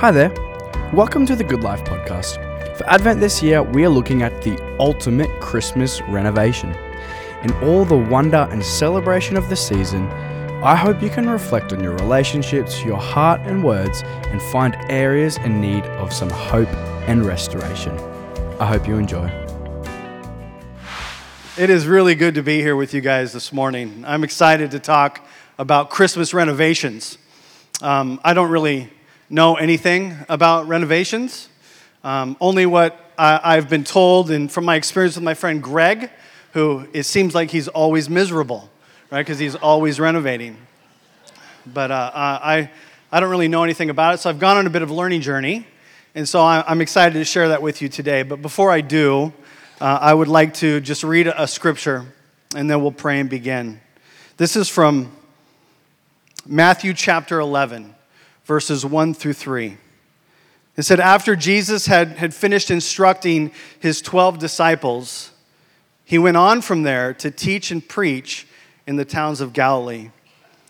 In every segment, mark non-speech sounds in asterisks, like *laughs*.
Hi there. Welcome to the Goodlife podcast. For Advent this year, we are looking at the ultimate Christmas renovation. In all the wonder and celebration of the season, I hope you can reflect on your relationships, your heart and words, and find areas in need of some hope and restoration. I hope you enjoy. It is really good to be here with you guys this morning. I'm excited to talk about Christmas renovations. Um, I don't really know anything about renovations, um, only what I, have been told, and from my experience with my friend Greg, who it seems like he's always miserable, right? Because he's always renovating. But uh, I, I don't really know anything about it, so I've gone on a bit of a learning journey, and so I'm excited to share that with you today. But before I do, uh, I would like to just read a scripture and then we'll pray and begin. This is from Matthew chapter 11, verses 1 through 3. It said, After Jesus had, had finished instructing his 12 disciples, he went on from there to teach and preach in the towns of Galilee.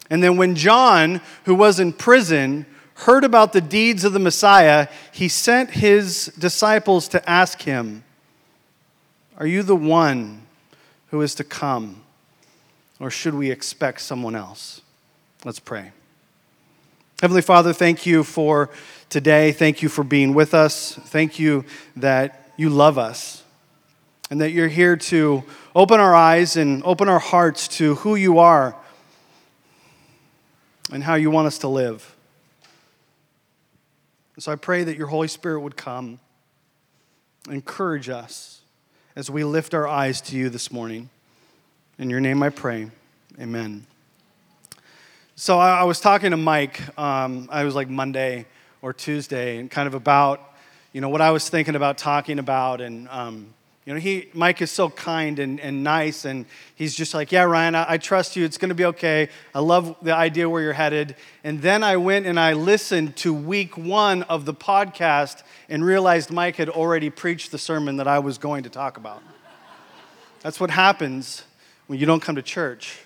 And then when John, who was in prison, heard about the deeds of the Messiah, he sent his disciples to ask him, are you the one who is to come, or should we expect someone else? Let's pray. Heavenly Father, thank you for today. Thank you for being with us. Thank you that you love us and that you're here to open our eyes and open our hearts to who you are and how you want us to live. So I pray that your Holy Spirit would come, encourage us as we lift our eyes to you this morning. In your name I pray. Amen. So I, was talking to Mike, um, I was like Monday or Tuesday, and kind of about, you know, what I was thinking about talking about. And, um, you know, he, Mike is so kind and, and nice, and he's just like, Yeah, Ryan, I, I trust you. It's going to be okay. I love the idea where you're headed. And then I went and I listened to week one of the podcast and realized Mike had already preached the sermon that I was going to talk about. That's what happens when you don't come to church.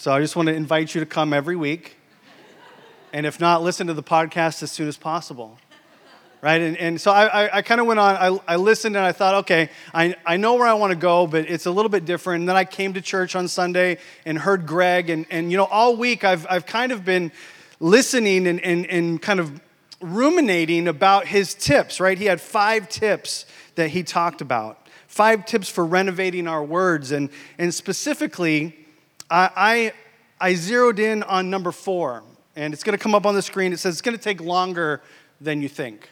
So I just want to invite you to come every week. And if not, listen to the podcast as soon as possible right? And, and so I, I, I kind of went on, I, I listened and I thought, okay, I, I know where I want to go, but it's a little bit different. And then I came to church on Sunday and heard Greg. And, and you know, all week I've, I've kind of been listening and, and, and kind of ruminating about his tips, right? He had five tips that he talked about, five tips for renovating our words. And, and specifically, I, I, I zeroed in on number four. And it's going to come up on the screen. It says it's going to take longer than you think.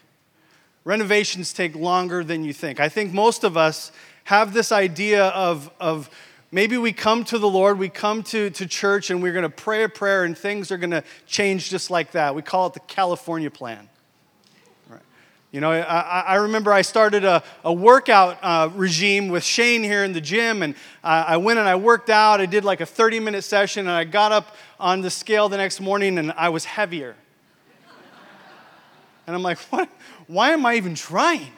Renovations take longer than you think. I think most of us have this idea of, of maybe we come to the Lord, we come to, to church, and we're going to pray a prayer, and things are going to change just like that. We call it the California plan. You know, I, I, remember I started a, a workout uh, regime with Shane here in the gym, and I, I went and I worked out. I did like a 30 minute session, and I got up on the scale the next morning, and I was heavier. And I'm like, what? why am I even trying?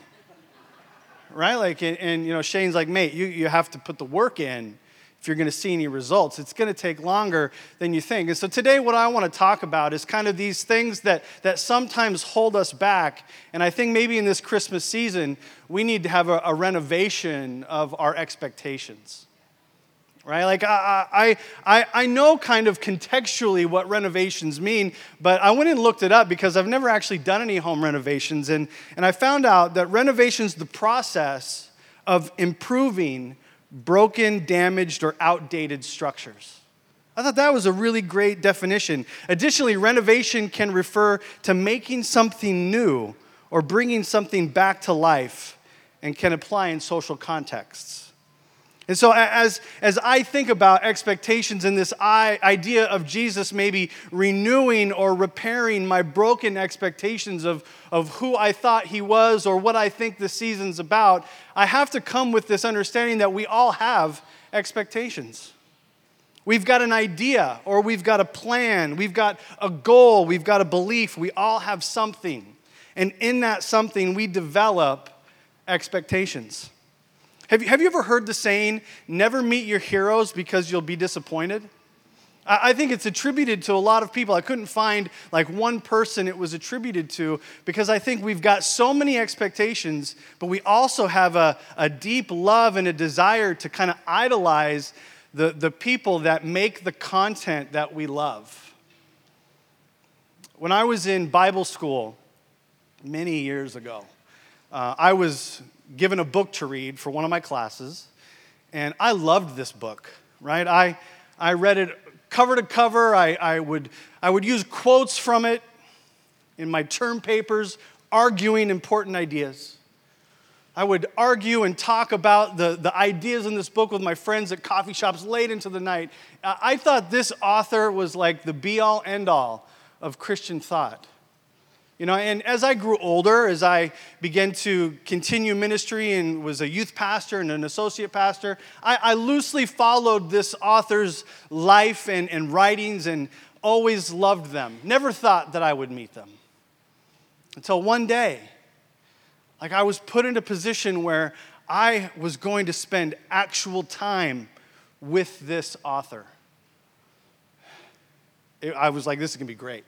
Right? Like, and, and you know, Shane's like, mate, you, you have to put the work in if you're going to see any results. It's going to take longer than you think. And so today, what I want to talk about is kind of these things that, that sometimes hold us back. And I think maybe in this Christmas season, we need to have a, a renovation of our expectations right? Like, I, I, I know kind of contextually what renovations mean, but I went and looked it up because I've never actually done any home renovations. And, and I found out that renovation's the process of improving broken, damaged, or outdated structures. I thought that was a really great definition. Additionally, renovation can refer to making something new or bringing something back to life and can apply in social contexts. And so, as, as I think about expectations and this idea of Jesus maybe renewing or repairing my broken expectations of, of who I thought he was or what I think the season's about, I have to come with this understanding that we all have expectations. We've got an idea or we've got a plan, we've got a goal, we've got a belief, we all have something. And in that something, we develop expectations. Have you, have you ever heard the saying, never meet your heroes because you'll be disappointed? I think it's attributed to a lot of people. I couldn't find like one person it was attributed to because I think we've got so many expectations, but we also have a, a deep love and a desire to kind of idolize the, the people that make the content that we love. When I was in Bible school many years ago, uh, I was given a book to read for one of my classes, and I loved this book, right? I, I read it cover to cover. I, I, would, I would use quotes from it in my term papers, arguing important ideas. I would argue and talk about the, the ideas in this book with my friends at coffee shops late into the night. I thought this author was like the be all end all of Christian thought. You know, and as I grew older, as I began to continue ministry and was a youth pastor and an associate pastor, I, I loosely followed this author's life and, and writings and always loved them. Never thought that I would meet them. Until one day, like I was put in a position where I was going to spend actual time with this author. I was like, this is going to be great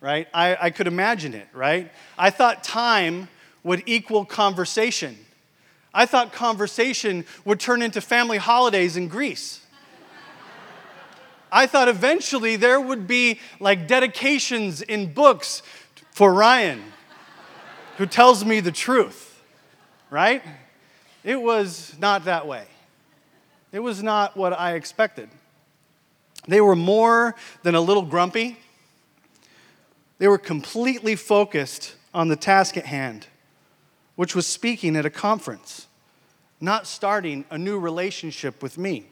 right? I, I could imagine it, right? I thought time would equal conversation. I thought conversation would turn into family holidays in Greece. I thought eventually there would be like dedications in books for Ryan, who tells me the truth, right? It was not that way. It was not what I expected. They were more than a little grumpy. They were completely focused on the task at hand, which was speaking at a conference, not starting a new relationship with me.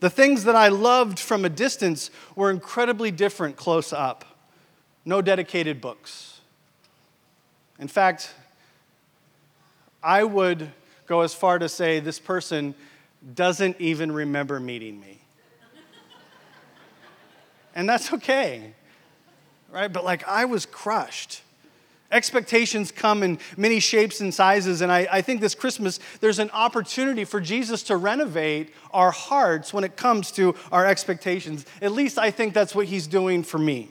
The things that I loved from a distance were incredibly different close up. No dedicated books. In fact, I would go as far to say this person doesn't even remember meeting me. and that's okay right? But like I was crushed. Expectations come in many shapes and sizes, and I, I, think this Christmas there's an opportunity for Jesus to renovate our hearts when it comes to our expectations. At least I think that's what he's doing for me.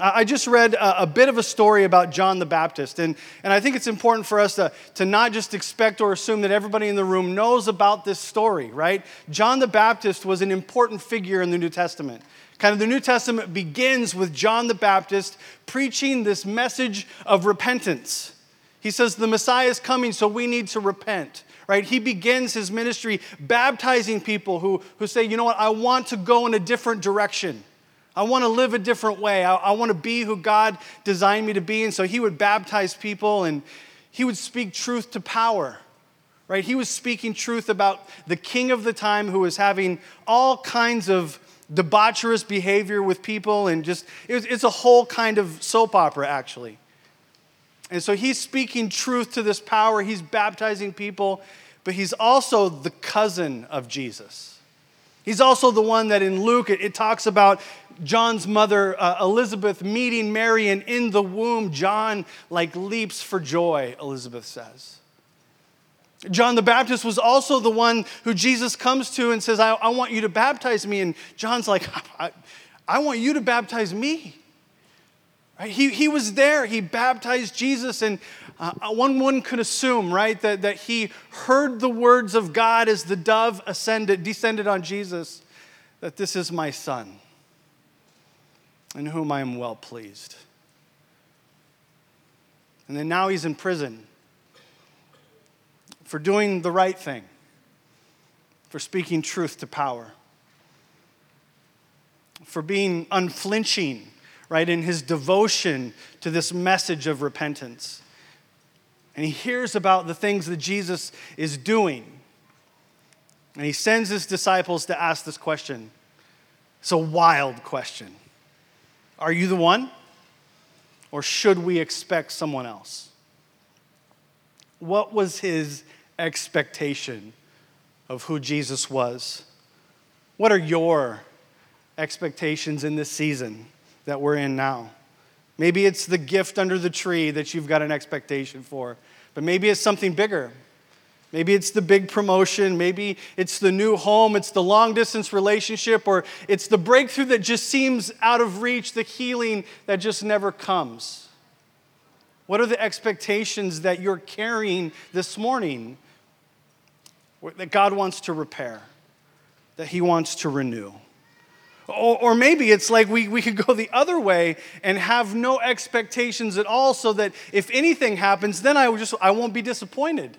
I just read a, a bit of a story about John the Baptist, and, and I think it's important for us to, to not just expect or assume that everybody in the room knows about this story, right? John the Baptist was an important figure in the New Testament. Kind of the New Testament begins with John the Baptist preaching this message of repentance. He says, The Messiah is coming, so we need to repent. Right? He begins his ministry baptizing people who, who say, you know what, I want to go in a different direction. I want to live a different way. I, I want to be who God designed me to be. And so he would baptize people and he would speak truth to power right? He was speaking truth about the king of the time who was having all kinds of debaucherous behavior with people, and just, it was, it's a whole kind of soap opera, actually. And so he's speaking truth to this power, he's baptizing people, but he's also the cousin of Jesus. He's also the one that in Luke it, it talks about John's mother uh, Elizabeth meeting Mary, and in the womb, John like leaps for joy, Elizabeth says. John the Baptist was also the one who Jesus comes to and says, I, I want you to baptize me. And John's like, I, I want you to baptize me. Right? He, he was there, he baptized Jesus. And uh, one, one could assume, right, that, that he heard the words of God as the dove ascended, descended on Jesus, that this is my son, in whom I am well pleased. And then now he's in prison for doing the right thing, for speaking truth to power, for being unflinching, right, in his devotion to this message of repentance. And he hears about the things that Jesus is doing. And he sends his disciples to ask this question. It's a wild question. Are you the one? Or should we expect someone else? What was his expectation of who Jesus was. What are your expectations in this season that we're in now? Maybe it's the gift under the tree that you've got an expectation for, but maybe it's something bigger. Maybe it's the big promotion. Maybe it's the new home. It's the long distance relationship, or it's the breakthrough that just seems out of reach, the healing that just never comes. What are the expectations that you're carrying this morning that God wants to repair, that He wants to renew? Or, or, maybe it's like we, we could go the other way and have no expectations at all so that if anything happens, then I, just, I won't be disappointed.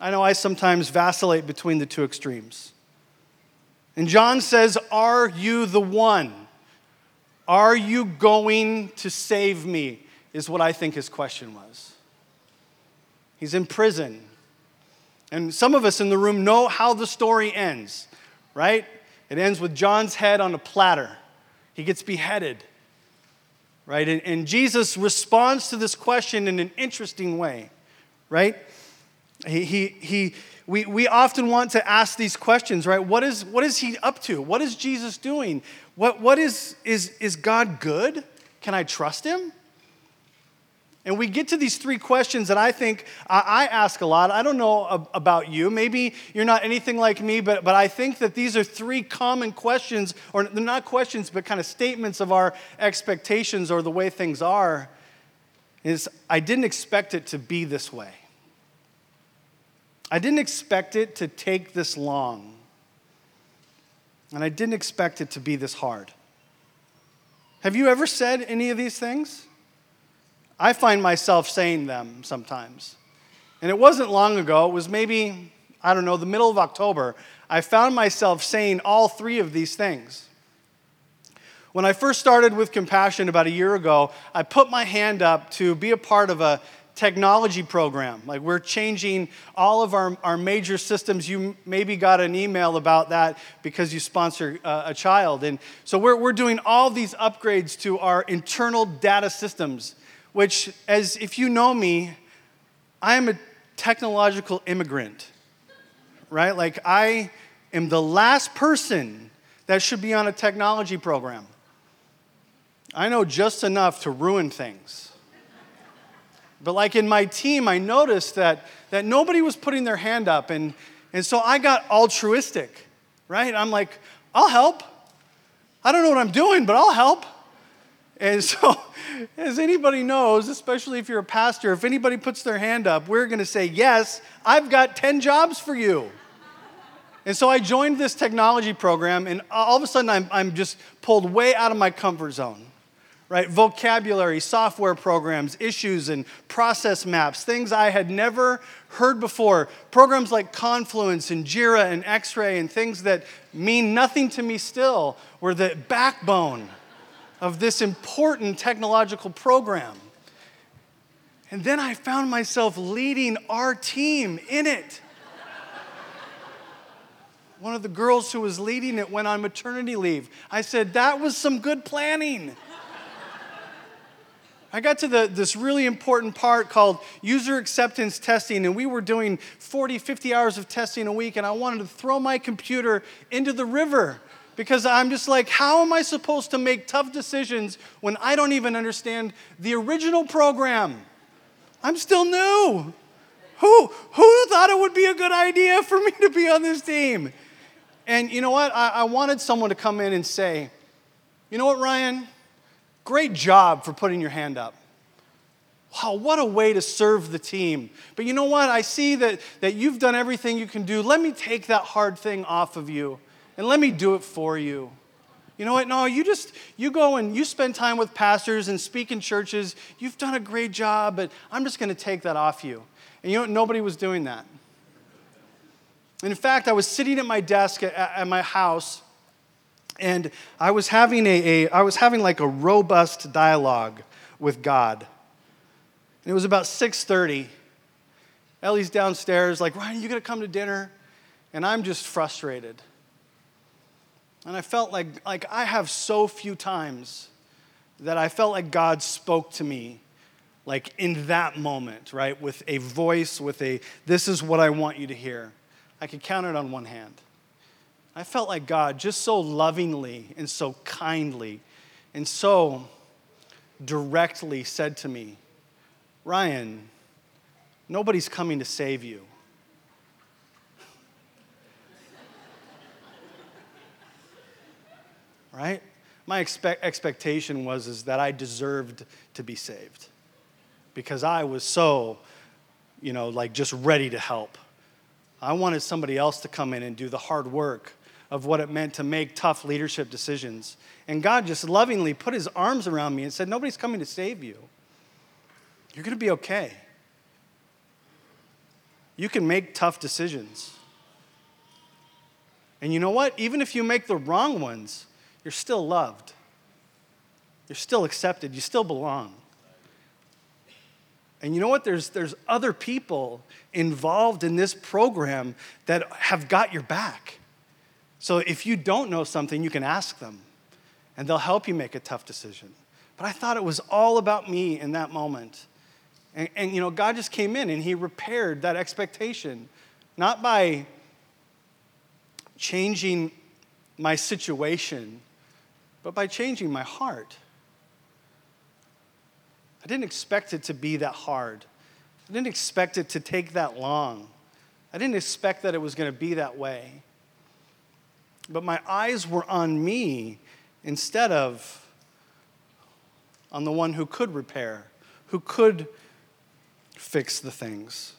I know I sometimes vacillate between the two extremes. And John says, Are you the one? Are you going to save me? Is what I think his question was. He's in prison. And some of us in the room know how the story ends, right? It ends with John's head on a platter. He gets beheaded, right? And, and Jesus responds to this question in an interesting way, right? He, he, he, we, we often want to ask these questions, right? What is, what is he up to? What is Jesus doing? What, what is, is, is God good? Can I trust him? And we get to these three questions that I think I ask a lot. I don't know about you. Maybe you're not anything like me, but, but I think that these are three common questions, or they're not questions, but kind of statements of our expectations or the way things are. Is I didn't expect it to be this way. I didn't expect it to take this long. And I didn't expect it to be this hard. Have you ever said any of these things? I find myself saying them sometimes. And it wasn't long ago, it was maybe, I don't know, the middle of October. I found myself saying all three of these things. When I first started with Compassion about a year ago, I put my hand up to be a part of a technology program. Like we're changing all of our, our major systems. You maybe got an email about that because you sponsor uh, a child. And so we're, we're doing all these upgrades to our internal data systems which, as if you know me, I am a technological immigrant, right? Like, I am the last person that should be on a technology program. I know just enough to ruin things. But, like in my team, I noticed that, that nobody was putting their hand up, and, and so I got altruistic, right? I'm like, I'll help. I don't know what I'm doing, but I'll help. And so, *laughs* as anybody knows, especially if you're a pastor, if anybody puts their hand up, we're going to say, Yes, I've got 10 jobs for you. And so I joined this technology program, and all of a sudden I'm, I'm just pulled way out of my comfort zone, right? Vocabulary, software programs, issues, and process maps, things I had never heard before. Programs like Confluence and Jira and Xray, and things that mean nothing to me still were the backbone of this important technological program. And then I found myself leading our team in it. One of the girls who was leading it went on maternity leave. I said, That was some good planning. I got to the, this really important part called user acceptance testing, and we were doing 40, 50 hours of testing a week, and I wanted to throw my computer into the river because I'm just like, how am I supposed to make tough decisions when I don't even understand the original program? I'm still new. Who, who thought it would be a good idea for me to be on this team? And you know what? I, I wanted someone to come in and say, you know what, Ryan? Great job for putting your hand up. Wow, what a way to serve the team. But you know what? I see that, that you've done everything you can do. Let me take that hard thing off of you and let me do it for you. You know what? No, you just you go and you spend time with pastors and speak in churches. You've done a great job, but I'm just going to take that off you. And you know what? Nobody was doing that. And in fact, I was sitting at my desk at, at my house, and I was having a, a I was having like a robust dialogue with God. And it was about 6:30. Ellie's downstairs, like, Ryan, you gonna come to dinner? And I'm just frustrated. And I felt like, like I have so few times that I felt like God spoke to me like in that moment, right? With a voice, with a, this is what I want you to hear. I could count it on one hand. I felt like God just so lovingly and so kindly and so directly said to me, Ryan, nobody's coming to save you. Right? My expect, expectation was is that I deserved to be saved because I was so, you know, like just ready to help. I wanted somebody else to come in and do the hard work of what it meant to make tough leadership decisions. And God just lovingly put his arms around me and said, Nobody's coming to save you. You're going to be okay. You can make tough decisions. And you know what? Even if you make the wrong ones, you're still loved. You're still accepted. You still belong. And you know what? There's, there's other people involved in this program that have got your back. So if you don't know something, you can ask them, and they'll help you make a tough decision. But I thought it was all about me in that moment. And, and you know, God just came in and He repaired that expectation, not by changing my situation, but by changing my heart. I didn't expect it to be that hard. I didn't expect it to take that long. I didn't expect that it was going to be that way. But my eyes were on me instead of on the one who could repair, who could fix the things.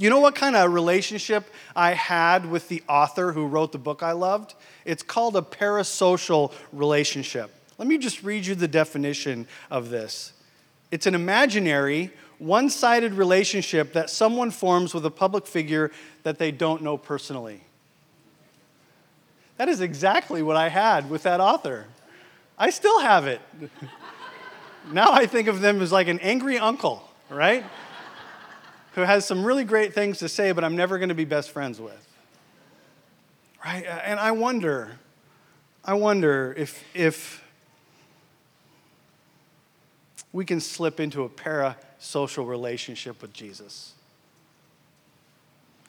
You know what kind of relationship I had with the author who wrote the book I loved? It's called a parasocial relationship. Let me just read you the definition of this it's an imaginary, one sided relationship that someone forms with a public figure that they don't know personally. That is exactly what I had with that author. I still have it. *laughs* now I think of them as like an angry uncle, right? Who has some really great things to say, but I'm never going to be best friends with. Right? Uh, and I wonder, I wonder if, if we can slip into a parasocial relationship with Jesus.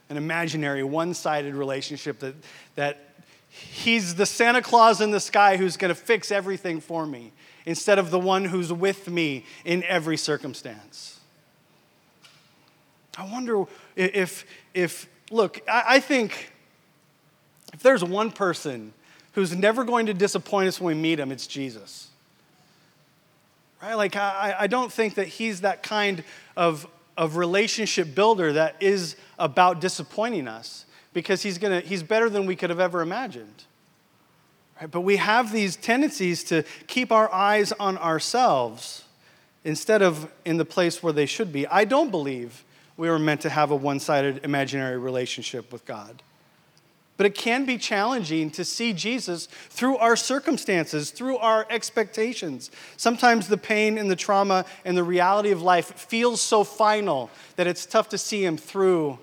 An imaginary, one sided relationship that, that he's the Santa Claus in the sky who's going to fix everything for me instead of the one who's with me in every circumstance. I wonder if, if look, I, I think if there's one person who's never going to disappoint us when we meet him, it's Jesus. Right? Like, I, I don't think that he's that kind of, of relationship builder that is about disappointing us because he's, gonna, he's better than we could have ever imagined. Right? But we have these tendencies to keep our eyes on ourselves instead of in the place where they should be. I don't believe we were meant to have a one sided imaginary relationship with God. But it can be challenging to see Jesus through our circumstances, through our expectations. Sometimes the pain and the trauma and the reality of life feels so final that it's tough to see him through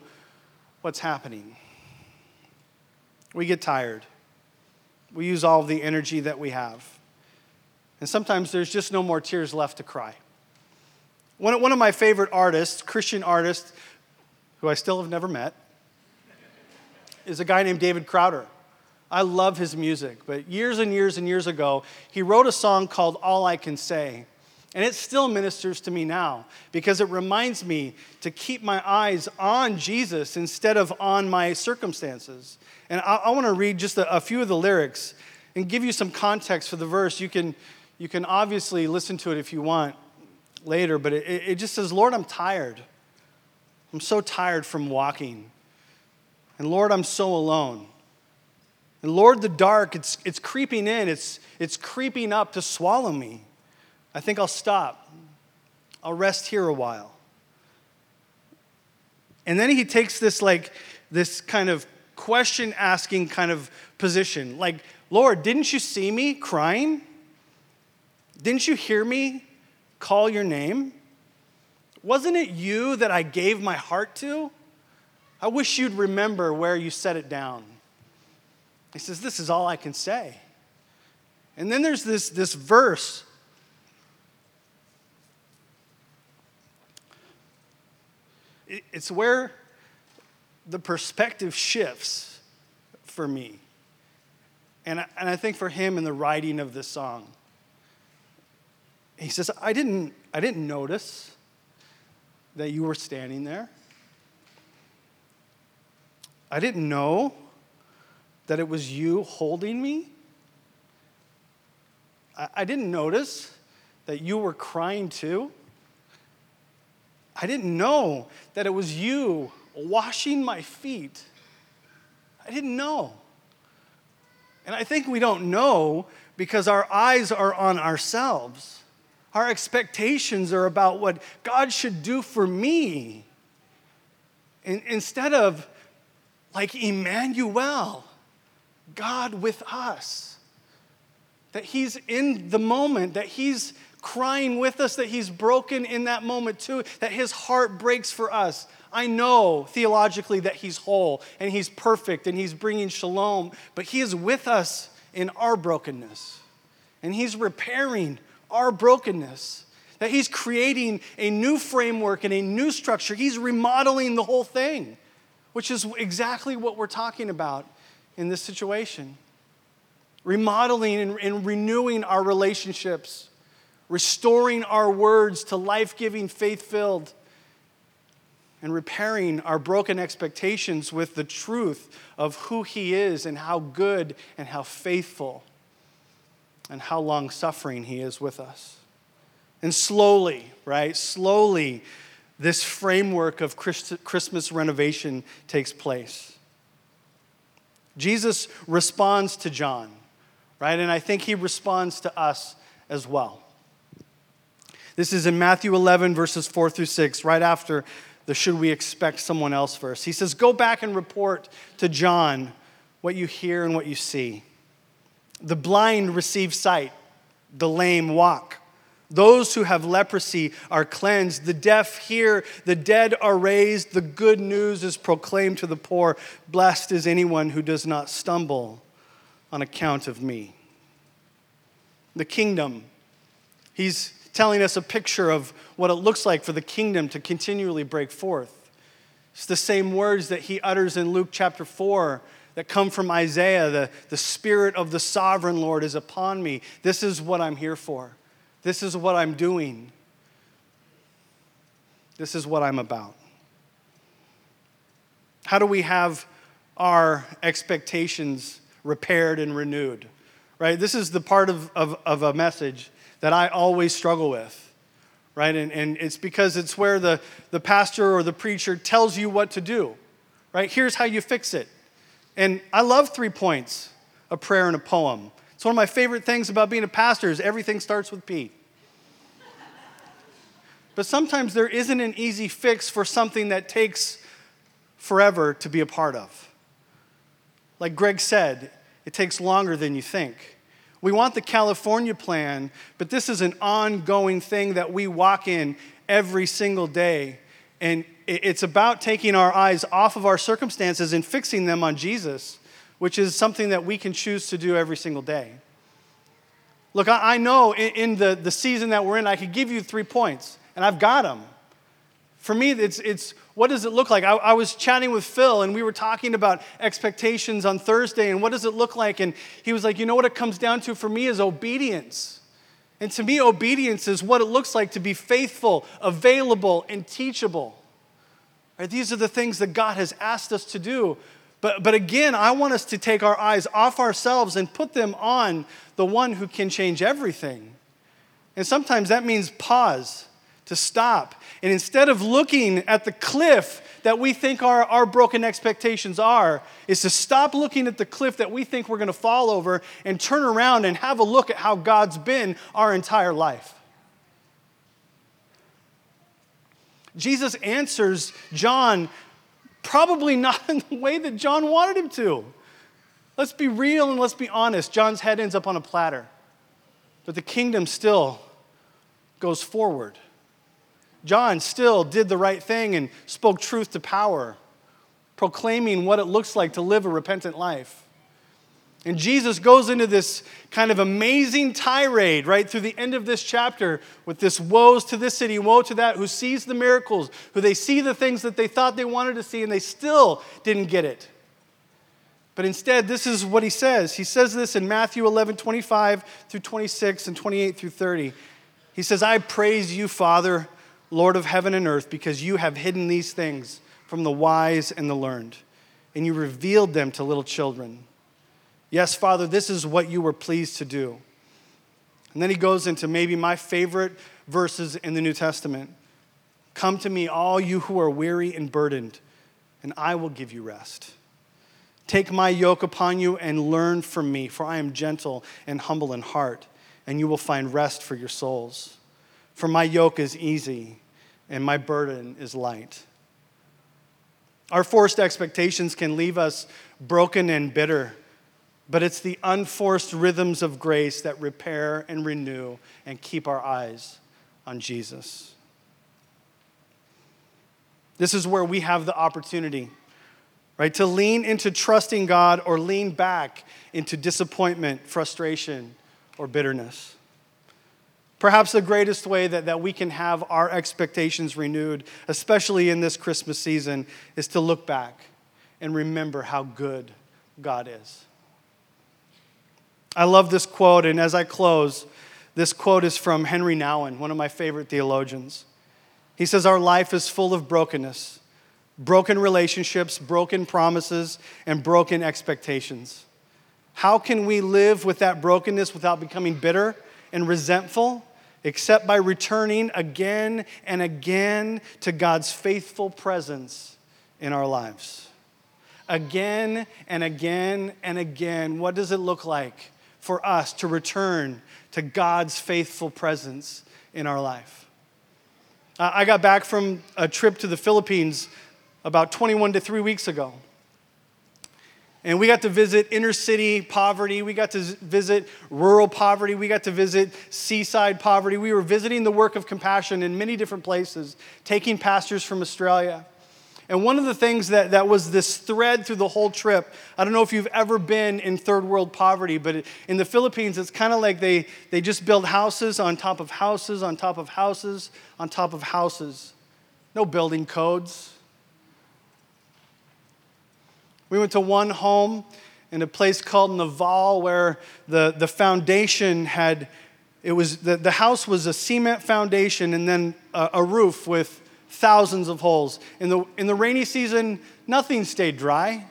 what's happening. We get tired. We use all of the energy that we have. And sometimes there's just no more tears left to cry. One, one of my favorite artists, Christian artists, who I still have never met, is a guy named David Crowder. I love his music, but years and years and years ago, he wrote a song called All I Can Say. And it still ministers to me now because it reminds me to keep my eyes on Jesus instead of on my circumstances. And I, I want to read just a, a few of the lyrics and give you some context for the verse. You can, you can obviously listen to it if you want later, but it, it just says, Lord, I'm tired. I'm so tired from walking. And Lord, I'm so alone. And Lord, the dark, it's, it's creeping in, it's, it's creeping up to swallow me. I think I'll stop. I'll rest here a while. And then he takes this like this kind of question asking kind of position. Like, Lord, didn't you see me crying? Didn't you hear me call your name? Wasn't it you that I gave my heart to? I wish you'd remember where you set it down. He says, This is all I can say. And then there's this, this verse. It's where the perspective shifts for me. And I, and I think for him in the writing of this song he says, I didn't, I didn't notice that you were standing there. I didn't know that it was you holding me? I, I didn't notice that you were crying too. I didn't know that it was you washing my feet. I didn't know. And I think we don't know because our eyes are on ourselves. Our expectations are about what God should do for me. And instead of like Emmanuel, God with us. That He's in the moment, that He's crying with us, that He's broken in that moment too, that His heart breaks for us. I know theologically that He's whole and He's perfect and He's bringing shalom, but He is with us in our brokenness. And He's repairing our brokenness. That He's creating a new framework and a new structure. He's remodeling the whole thing, which is exactly what we're talking about in this situation. Remodeling and, and renewing our relationships, restoring our words to life giving, faith filled, and repairing our broken expectations with the truth of who He is and how good and how faithful and how long suffering He is with us. And slowly, right, slowly, this framework of Christmas renovation takes place. Jesus responds to John, right? And I think he responds to us as well. This is in Matthew 11, verses 4 through 6, right after the should we expect someone else verse. He says, Go back and report to John what you hear and what you see. The blind receive sight, the lame walk those who have leprosy are cleansed. The deaf hear. The dead are raised. The good news is proclaimed to the poor. Blessed is anyone who does not stumble on account of me. The kingdom. He's telling us a picture of what it looks like for the kingdom to continually break forth. It's the same words that he utters in Luke chapter 4 that come from Isaiah. The, the Spirit of the sovereign Lord is upon me. This is what I'm here for. This is what I'm doing. This is what I'm about. How do we have our expectations repaired and renewed? Right? This is the part of, of, of a message that I always struggle with. Right? And, and it's because it's where the, the pastor or the preacher tells you what to do. Right? Here's how you fix it. And I love three points a prayer and a poem. It's one of my favorite things about being a pastor is everything starts with P. But sometimes there isn't an easy fix for something that takes forever to be a part of. Like Greg said, it takes longer than you think. We want the California plan, but this is an ongoing thing that we walk in every single day. And it's about taking our eyes off of our circumstances and fixing them on Jesus which is something that we can choose to do every single day. Look, I, know in, the, the season that we're in, I could give you three points, and I've got them. For me, it's, it's what does it look like? I, I, was chatting with Phil, and we were talking about expectations on Thursday, and what does it look like? And he was like, You know what it comes down to for me is obedience. And to me, obedience is what it looks like to be faithful, available, and teachable. Right? These are the things that God has asked us to do. But, but again, I want us to take our eyes off ourselves and put them on the one who can change everything. And sometimes that means pause, to stop. And instead of looking at the cliff that we think our, our broken expectations are, is to stop looking at the cliff that we think we're going to fall over and turn around and have a look at how God's been our entire life. Jesus answers John Probably not in the way that John wanted him to. Let's be real and let's be honest. John's head ends up on a platter, but the kingdom still goes forward. John still did the right thing and spoke truth to power, proclaiming what it looks like to live a repentant life. And Jesus goes into this kind of amazing tirade right through the end of this chapter with this woes to this city, woe to that, who sees the miracles, who they see the things that they thought they wanted to see, and they still didn't get it. But instead, this is what he says. He says this in Matthew 11, 25 through 26 and 28 through 30. He says, I praise you, Father, Lord of heaven and earth, because you have hidden these things from the wise and the learned, and you revealed them to little children. Yes, Father, this is what you were pleased to do. And then he goes into maybe my favorite verses in the New Testament Come to me, all you who are weary and burdened, and I will give you rest. Take my yoke upon you and learn from me, for I am gentle and humble in heart, and you will find rest for your souls. For my yoke is easy and my burden is light. Our forced expectations can leave us broken and bitter, but it's the unforced rhythms of grace that repair and renew and keep our eyes on Jesus. This is where we have the opportunity, right, to lean into trusting God or lean back into disappointment, frustration, or bitterness. Perhaps the greatest way that, that we can have our expectations renewed, especially in this Christmas season, is to look back and remember how good God is. I love this quote, and as I close, this quote is from Henri Nouwen, one of my favorite theologians. He says, Our life is full of brokenness, broken relationships, broken promises, and broken expectations. How can we live with that brokenness without becoming bitter and resentful? Except by returning again and again to God's faithful presence in our lives. Again and again and again, what does it look like for us to return to God's faithful presence in our life? I got back from a trip to the Philippines about 21 to 3 weeks ago. And we got to visit inner city poverty. We got to visit rural poverty. We got to visit seaside poverty. We were visiting the work of compassion in many different places, taking pastors from Australia. And one of the things that, that was this thread through the whole trip, I don't know if you've ever been in third world poverty, but in the Philippines, it's kind of like they, they just build houses on top of houses, on top of houses, on top of houses. No building codes. We went to one home in a place called Naval where the, the foundation had, it was, the, the house was a cement foundation and then a, a roof with thousands of holes. In the, in the rainy season, nothing stayed dry.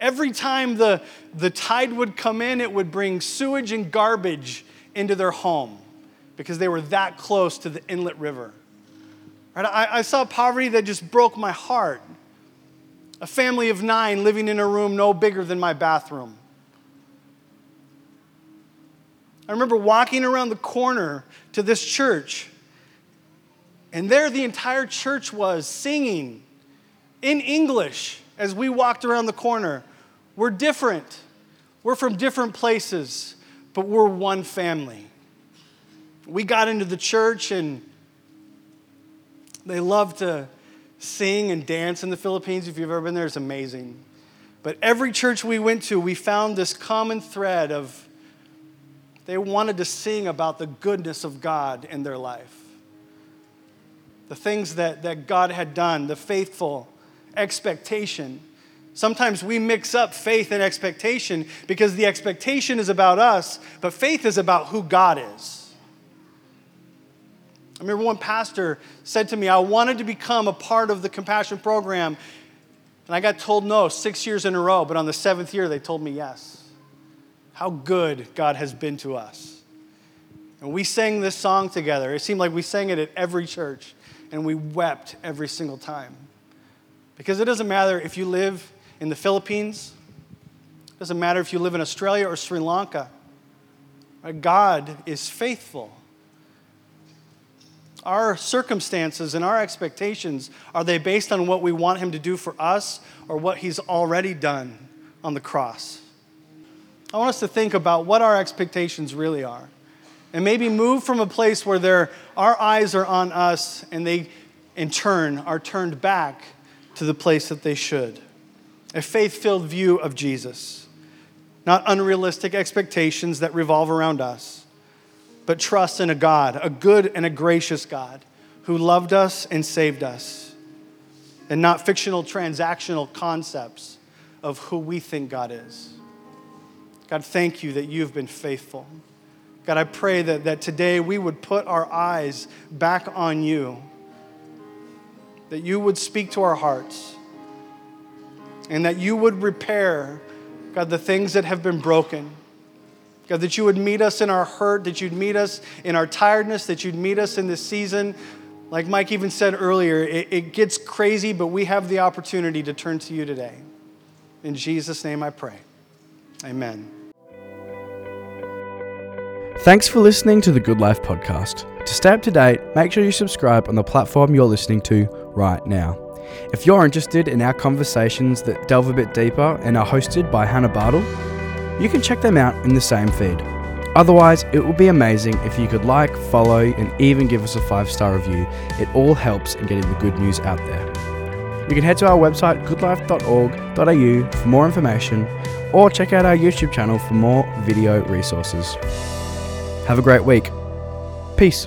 Every time the, the tide would come in, it would bring sewage and garbage into their home because they were that close to the inlet river. Right? I, I saw poverty that just broke my heart. A family of nine living in a room no bigger than my bathroom. I remember walking around the corner to this church and there the entire church was singing in English as we walked around the corner. We're different. We're from different places, but we're one family. We got into the church and they love to sing and dance in the Philippines. If you've ever been there, it's amazing. But every church we went to, we found this common thread of they wanted to sing about the goodness of God in their life the things that, that God had done, the faithful expectation. Sometimes we mix up faith and expectation because the expectation is about us, but faith is about who God is. I remember one pastor said to me, I wanted to become a part of the compassion program. And I got told no six years in a row, but on the seventh year, they told me yes. How good God has been to us. And we sang this song together. It seemed like we sang it at every church and we wept every single time. Because it doesn't matter if you live in the Philippines, it doesn't matter if you live in Australia or Sri Lanka. God is faithful. Our circumstances and our expectations, are they based on what we want Him to do for us or what He's already done on the cross? I want us to think about what our expectations really are and maybe move from a place where our eyes are on us and they, in turn, are turned back to the place that they should. A faith filled view of Jesus, not unrealistic expectations that revolve around us, but trust in a God, a good and a gracious God who loved us and saved us, and not fictional transactional concepts of who we think God is. God, thank you that you've been faithful. God, I pray that, that today we would put our eyes back on you, that you would speak to our hearts, and that you would repair God, the things that have been broken. God, that you would meet us in our hurt, that you'd meet us in our tiredness, that you'd meet us in this season. Like Mike even said earlier, it, it gets crazy, but we have the opportunity to turn to you today. In Jesus' name I pray. Amen. Thanks for listening to the Goodlife podcast. To stay up to date, make sure you subscribe on the platform you're listening to right now. If you're interested in our conversations that delve a bit deeper and are hosted by Hannah Bartle, you can check them out in the same feed. Otherwise, it would be amazing if you could like, follow, and even give us a five star review. It all helps in getting the good news out there. You can head to our website, goodlife.org.au, for more information, or check out our YouTube channel for more video resources. Have a great week. Peace.